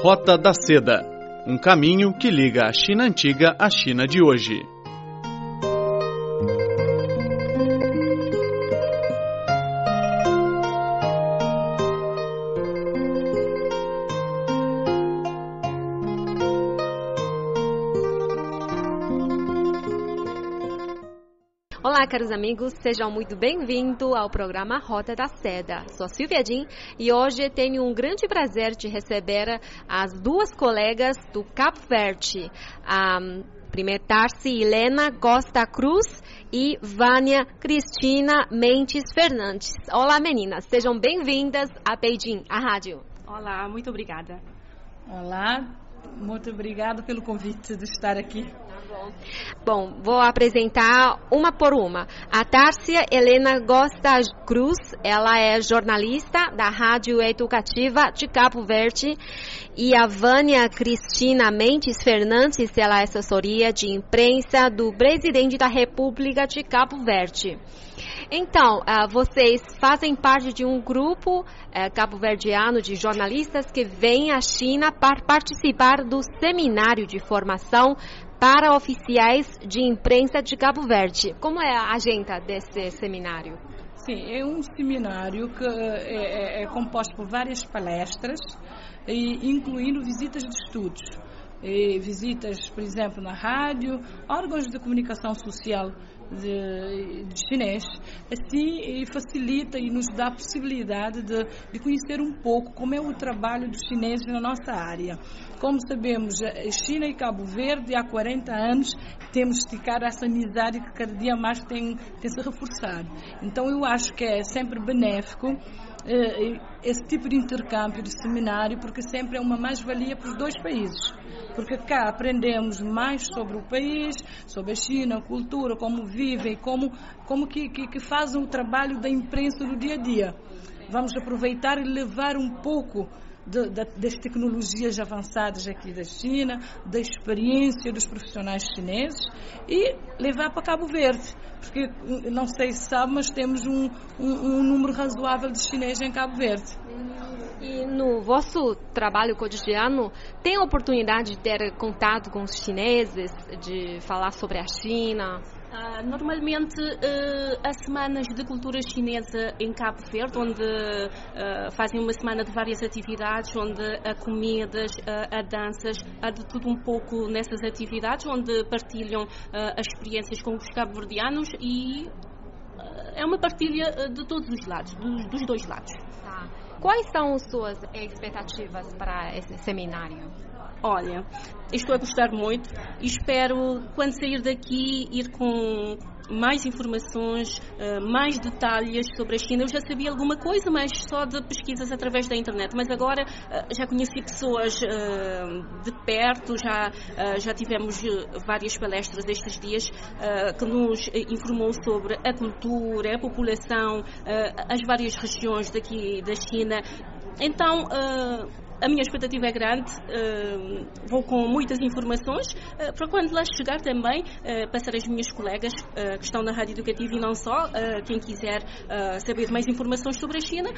Rota da Seda um caminho que liga a China antiga à China de hoje. Caros amigos, sejam muito bem-vindos ao programa Rota da Seda. Sou Silvia Din e hoje tenho um grande prazer de receber as duas colegas do Cabo Verde, a primeira Tarsi Helena Costa Cruz e Vânia Cristina Mendes Fernandes. Olá, meninas, sejam bem-vindas a Beijing, a rádio. Olá, muito obrigada. Olá, muito obrigada pelo convite de estar aqui. Bom, vou apresentar uma por uma. A Tárcia Helena Costa Cruz, ela é jornalista da Rádio Educativa de Cabo Verde. E a Vânia Cristina Mendes Fernandes, ela é assessoria de imprensa do presidente da República de Cabo Verde. Então, uh, vocês fazem parte de um grupo uh, cabo-verdiano de jornalistas que vem à China para participar do seminário de formação para oficiais de imprensa de Cabo Verde. Como é a agenda desse seminário? Sim, é um seminário que é, é, é composto por várias palestras, incluindo visitas de estudos. E visitas, por exemplo, na rádio, órgãos de comunicação social de, de chinês, assim facilita e nos dá a possibilidade de, de conhecer um pouco como é o trabalho dos chineses na nossa área. Como sabemos, China e Cabo Verde há 40 anos temos esticado essa amizade que cada dia mais tem, tem se reforçado. Então eu acho que é sempre benéfico eh, esse tipo de intercâmbio, de seminário, porque sempre é uma mais-valia para os dois países. Porque cá aprendemos mais sobre o país, sobre a China, a cultura, como vivem, como, como que, que, que fazem o trabalho da imprensa no dia a dia. Vamos aproveitar e levar um pouco das tecnologias avançadas aqui da China, da experiência dos profissionais chineses e levar para Cabo Verde. Porque, não sei se sabe, mas temos um, um, um número razoável de chineses em Cabo Verde. E no vosso trabalho cotidiano, tem a oportunidade de ter contato com os chineses, de falar sobre a China? Uh, normalmente uh, há semanas de cultura chinesa em Cabo Verde, onde uh, fazem uma semana de várias atividades, onde há comidas, há danças, há de tudo um pouco nessas atividades, onde partilham as experiências com os cabo-verdianos e é uma partilha de todos os lados, dos, dos dois lados. Tá. Quais são as suas expectativas para esse seminário? Olha, estou a gostar muito e espero, quando sair daqui, ir com mais informações, eh, mais detalhes sobre a China. Eu já sabia alguma coisa, mas só de pesquisas através da internet. Mas agora eh, já conheci pessoas eh, de perto, já, já tivemos várias palestras estes dias que nos informou sobre a cultura, a população, as várias regiões daqui da China. Então, a minha expectativa é grande, uh, vou com muitas informações, uh, para quando lá chegar também uh, passar as minhas colegas que estão na Rádio Educativa e não só, quem quiser saber mais informações sobre a China.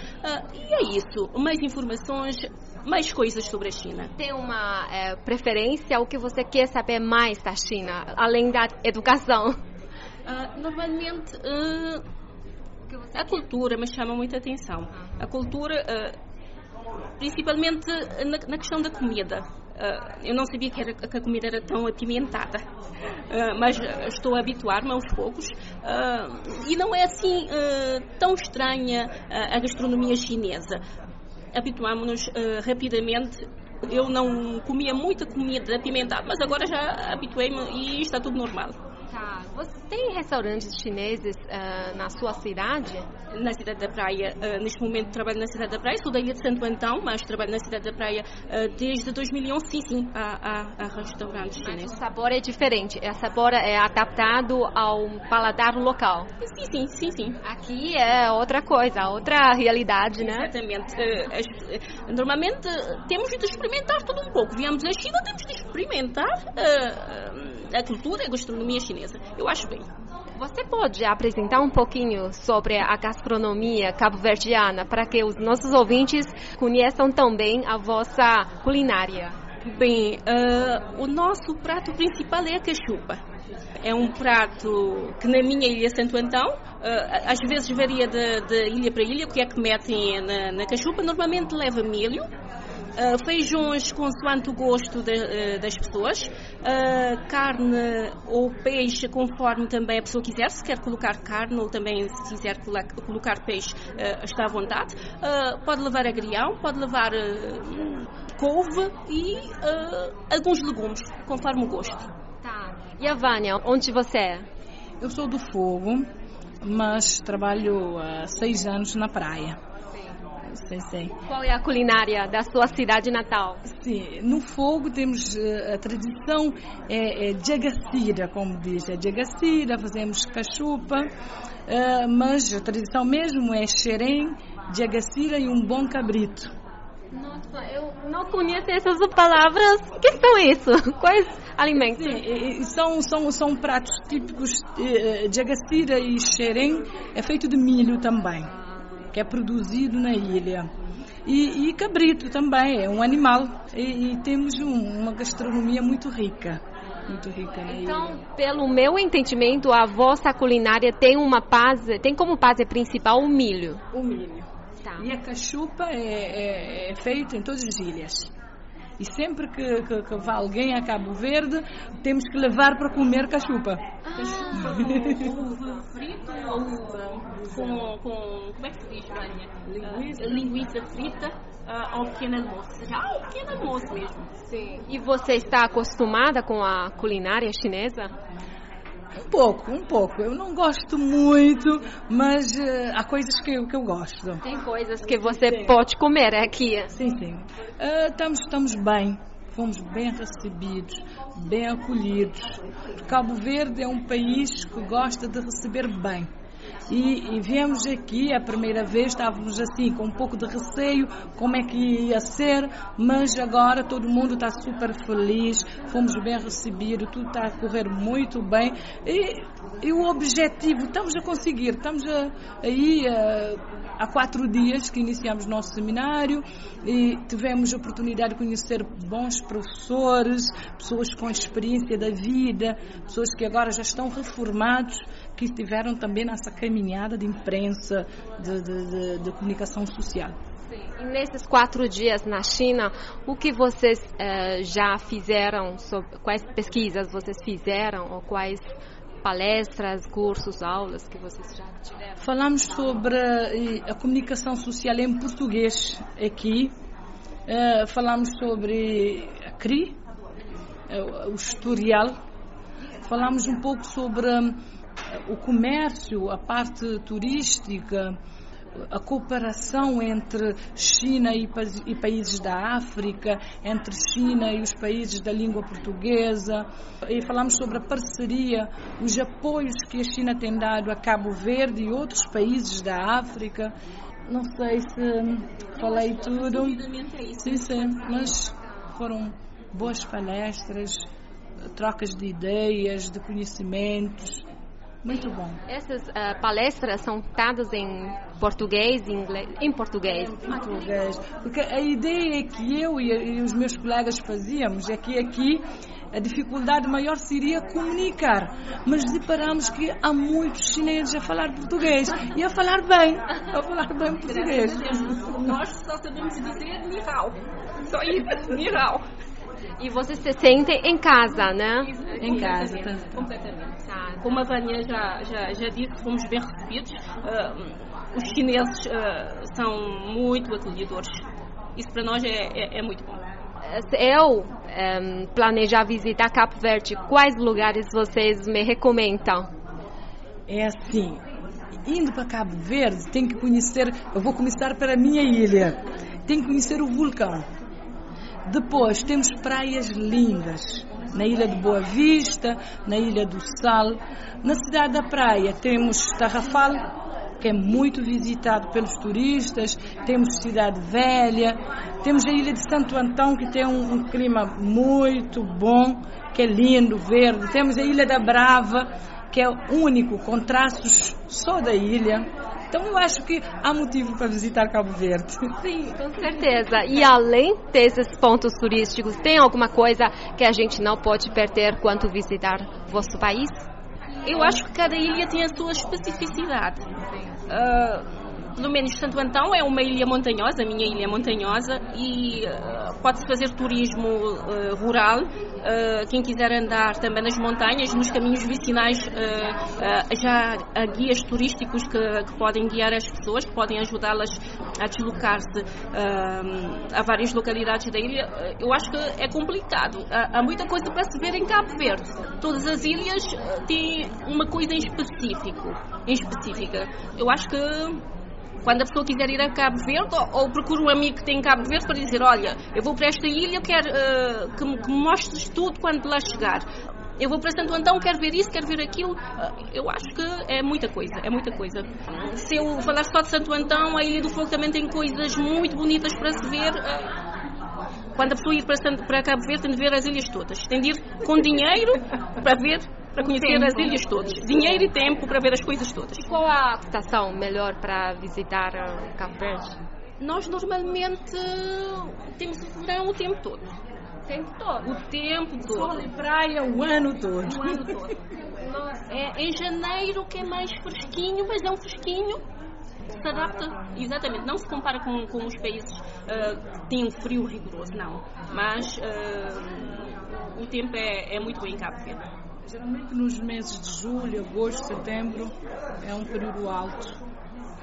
e é isso, mais informações, mais coisas sobre a China. Tem uma preferência, o que você quer saber mais da China, além da educação? normalmente, a cultura me chama muita atenção. A cultura principalmente na, na questão da comida. Uh, eu não sabia que, era, que, a comida era tão apimentada, uh, mas estou a habituar-me aos poucos. Uh, e não é assim tão estranha a gastronomia chinesa. Habituámos-nos rapidamente. Eu não comia muita comida apimentada, mas agora já habituei-me e está tudo normal. Você tem restaurantes chineses uh, na sua cidade? Na cidade da Praia, uh, neste momento trabalho na cidade da Praia, sou da ilha de Santo Antão, mas trabalho na cidade da Praia uh, desde 2011. Sim, sim, há, há, há restaurantes chineses. Mas o sabor é diferente, o sabor é adaptado ao paladar local. Sim, sim, sim, sim. Aqui é outra coisa, outra realidade, né? Exatamente. normalmente temos de experimentar tudo um pouco. Viemos à China, temos de experimentar a cultura e a gastronomia chinesa. Eu acho bem. Você pode apresentar um pouquinho sobre a gastronomia cabo-verdiana para que os nossos ouvintes conheçam também a vossa culinária? Bem, uh, o nosso prato principal é a cachupa. É um prato que na minha ilha Santo Antão, uh, às vezes varia de, de, ilha para ilha, o que é que metem na, na cachupa. Normalmente leva milho, Uh, feijões consoante o gosto de, uh, das pessoas, uh, carne ou peixe conforme também a pessoa quiser, se quer colocar carne ou também se quiser colocar peixe está à vontade. pode levar agrião, pode levar couve e alguns legumes, conforme o gosto. Tá. E a Vânia, onde você é? Eu sou do Fogo, mas trabalho há seis anos na praia. Qual é a culinária da sua cidade natal? Sim, no fogo temos eh, a tradição é, é jagacira, como diz, é jagacira, fazemos cachupa, uh, mas a tradição mesmo é xerém, jagacira e um bom cabrito. Nossa, eu não conheço essas palavras. O que são isso? Quais alimentos? Sim, são, são, são pratos típicos. Eh, Jagacira e xerém é feito de milho também que é produzido na ilha. E, e cabrito também, é um animal. E, e temos um, uma gastronomia muito rica. Muito rica na então, ilha. pelo meu entendimento, a vossa culinária tem uma base, tem como base principal o milho. O milho. Tá. E a cachupa é, é, é feita em todas as ilhas. E sempre que, que, que vai alguém a Cabo Verde, temos que levar para comer cachupa. Uva frita ou uva com, com. Como é que se diz, Vânia? Linguiça. Uh, linguiça frita uh, ao pequeno almoço. Já ao pequeno almoço mesmo. Sim. E você está acostumada com a culinária chinesa? Um pouco, um pouco. Eu não gosto muito, mas uh, há coisas que eu, que eu gosto. Tem coisas que você sim. pode comer aqui. Sim, sim. Uh, estamos, estamos bem. Fomos bem recebidos, bem acolhidos. Cabo Verde é um país que gosta de receber bem. E, e viemos aqui, a primeira vez estávamos assim, com um pouco de receio, como é que ia ser, mas agora todo mundo está super feliz, fomos bem recebidos, tudo está a correr muito bem. E, e o objetivo, estamos a conseguir, estamos a, aí há quatro dias que iniciamos nosso seminário e tivemos a oportunidade de conhecer bons professores, pessoas com experiência da vida, pessoas que agora já estão reformados que estiveram também nessa caminhada de imprensa, de, de, de, de comunicação social. E nesses quatro dias na China, o que vocês eh, já fizeram, sobre, quais pesquisas vocês fizeram ou quais palestras, cursos, aulas que vocês já tiveram? Falamos sobre eh, a comunicação social em português aqui. Uh, falamos sobre a CRI, uh, o historial. Falamos um pouco sobre o comércio, a parte turística, a cooperação entre China e, e, países da África, entre China e os países da língua portuguesa. E falamos sobre a parceria, os apoios que a China tem dado a Cabo Verde e outros países da África. Não sei se falei tudo. Sim, sim, mas foram boas palestras, trocas de ideias, de conhecimentos muito bom. Essas uh, palestras são dadas em português, em inglês, em português. Em português. Porque a ideia que eu e, e os meus colegas fazíamos é que aqui a dificuldade maior seria comunicar. Mas deparamos que há muitos chineses a falar português e a falar bem, a falar bem português. Nós só sabemos dizer ni hao. Só isso, ni hao. E você se sente em casa, né? Em casa, completamente. Tá. Como a Vânia já, já, já disse, fomos bem recebidos. Uh, os chineses uh, são muito acolhedores. Isso para nós é, é, é muito bom. Se eu um, planejar visitar Cabo Verde, quais lugares vocês me recomendam? É assim, indo para Cabo Verde, tem que conhecer, eu vou começar para a minha ilha, tem que conhecer o vulcão. Depois temos praias lindas. Na Ilha de Boa Vista, na Ilha do Sal. Na cidade da praia temos Tarrafal, que é muito visitado pelos turistas. Temos Cidade Velha. Temos a Ilha de Santo Antão, que tem um, um clima muito bom, que é lindo, verde. Temos a Ilha da Brava, que é único, com traços só da ilha. Então eu acho que há motivo para visitar Cabo Verde. Sim, com certeza. E além desses pontos turísticos, tem alguma coisa que a gente não pode perder quando visitar vosso país? Eu acho que cada ilha tem a sua especificidade. Uh, pelo menos Santo Antão é uma ilha montanhosa, a minha ilha é montanhosa e uh, pode-se fazer turismo uh, rural. Uh, quem quiser andar também nas montanhas, nos caminhos vicinais, já há guias turísticos que, que, podem guiar as pessoas, que podem ajudá-las a deslocar-se a várias localidades da ilha. Eu acho que é complicado. Há, há, muita coisa para se ver em Cabo Verde. Todas as ilhas têm uma coisa em específico, em específica. Eu acho que quando a pessoa quiser ir a Cabo Verde, ou, ou procura um amigo que tem Cabo Verde para dizer, olha, eu vou para esta ilha, quero uh, que, me, que, me mostres tudo quando lá chegar. Eu vou para Santo Antão, quero ver isso, quero ver aquilo. Uh, eu acho que é muita coisa, é muita coisa. Se eu falar só de Santo Antão, a Ilha do Fogo também tem coisas muito bonitas para se ver. Uh, quando a pessoa ir para Cabo Verde, tem de ver as ilhas todas. Tem de ir com dinheiro para ver para conhecer tempo. as ilhas todas. Dinheiro e tempo para ver as coisas todas. E qual a estação melhor para visitar Cabo Verde? Nós normalmente temos o verão o tempo todo. O tempo todo. O tempo todo. Sol e praia o ano todo. O ano todo. é em janeiro que é mais fresquinho, mas é um fresquinho se adapta, exatamente, não se compara com, com os países uh, que têm um frio rigoroso, não. Mas uh, o tempo é, é muito bom em Cabo Verde. Geralmente nos meses de julho, agosto, setembro é um período alto.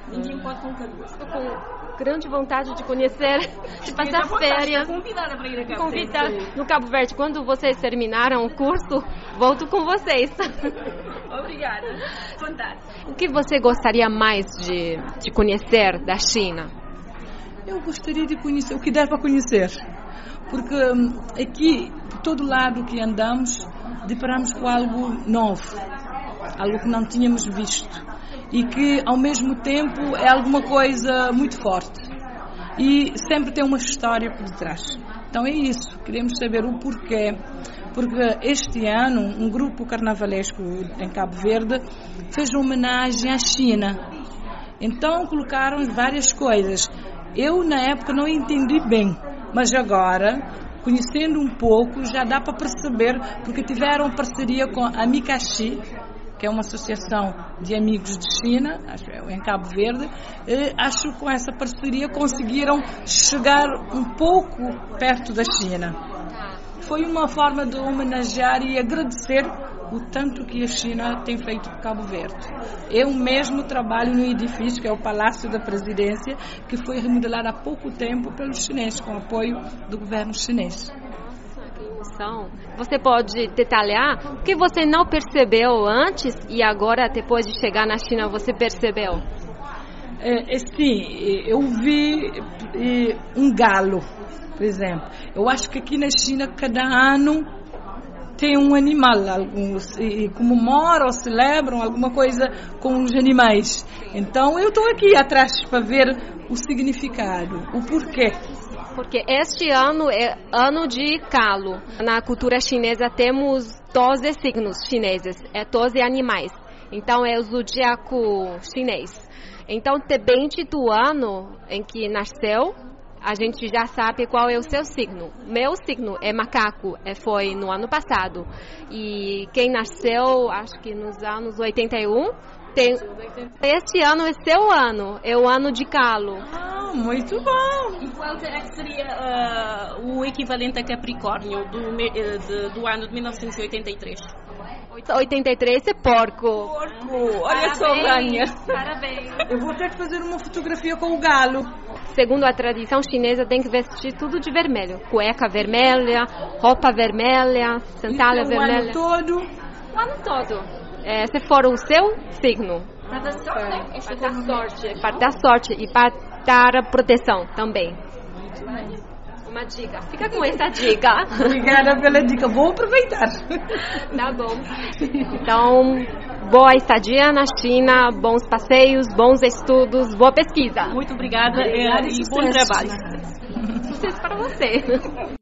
Ninguém pode com calor. Estou com grande vontade de conhecer, de passar férias. Convidada para ir a Cabo Convidada no Cabo Verde. Quando vocês terminaram o curso, volto com vocês. Obrigada. Fantástico. O que você gostaria mais de, de conhecer da China? Eu gostaria de conhecer o que der para conhecer. Porque hum, aqui, por todo lado que andamos, deparamos com algo novo, algo que não tínhamos visto e que ao mesmo tempo é alguma coisa muito forte e sempre tem uma história por detrás. Então é isso, queremos saber o porquê. Porque este ano um grupo carnavalesco em Cabo Verde fez uma homenagem à China. Então colocaram várias coisas. Eu na época não entendi bem, mas agora conhecendo um pouco, já dá para perceber, porque tiveram parceria com a Mikashi, que é uma associação de amigos de China, em Cabo Verde, acho que com essa parceria conseguiram chegar um pouco perto da China. Foi uma forma de homenagear e agradecer o tanto que a China tem feito por Cabo Verde. Eu mesmo trabalho no edifício, que é o Palácio da Presidência, que foi remodelado há pouco tempo pelos chineses, com apoio do governo chinês. Você pode detalhar o que você não percebeu antes e agora, depois de chegar na China, você percebeu? É, é sim, eu vi um galo, por exemplo. Eu acho que aqui na China, cada ano tem um animal, alguns, e comemoram, celebram alguma coisa com os animais. Então eu estou aqui atrás para ver o significado, o porquê. Porque este ano é ano de calo. Na cultura chinesa temos 12 signos chineses, é 12 animais. Então é o zodíaco chinês. Então depende do ano em que nasceu, a gente já sabe qual é o seu signo. Meu signo é macaco, é, foi no ano passado. E quem nasceu, acho que nos anos 81, tem, este ano é seu ano, é o ano de calo. Ah, muito bom! E qual é seria uh, o equivalente a Capricórnio do, uh, de, do ano de 1983? 83 é porco. Porco, olha só, Vânia. Parabéns. Eu vou ter que fazer uma fotografia com o galo. Segundo a tradição chinesa, tem que vestir tudo de vermelho. Cueca vermelha, roupa vermelha, sandália então, vermelha. O ano todo? O ano todo. É, se for o seu signo. Para dar sorte. Para dar sorte. Para dar sorte e para dar proteção também. Uma dica. Fica com essa dica. Obrigada pela dica. Vou aproveitar. Tá bom. Então, boa estadia na China, bons passeios, bons estudos, boa pesquisa. Muito obrigada, obrigada e, e bom trabalho. Sucesso para você.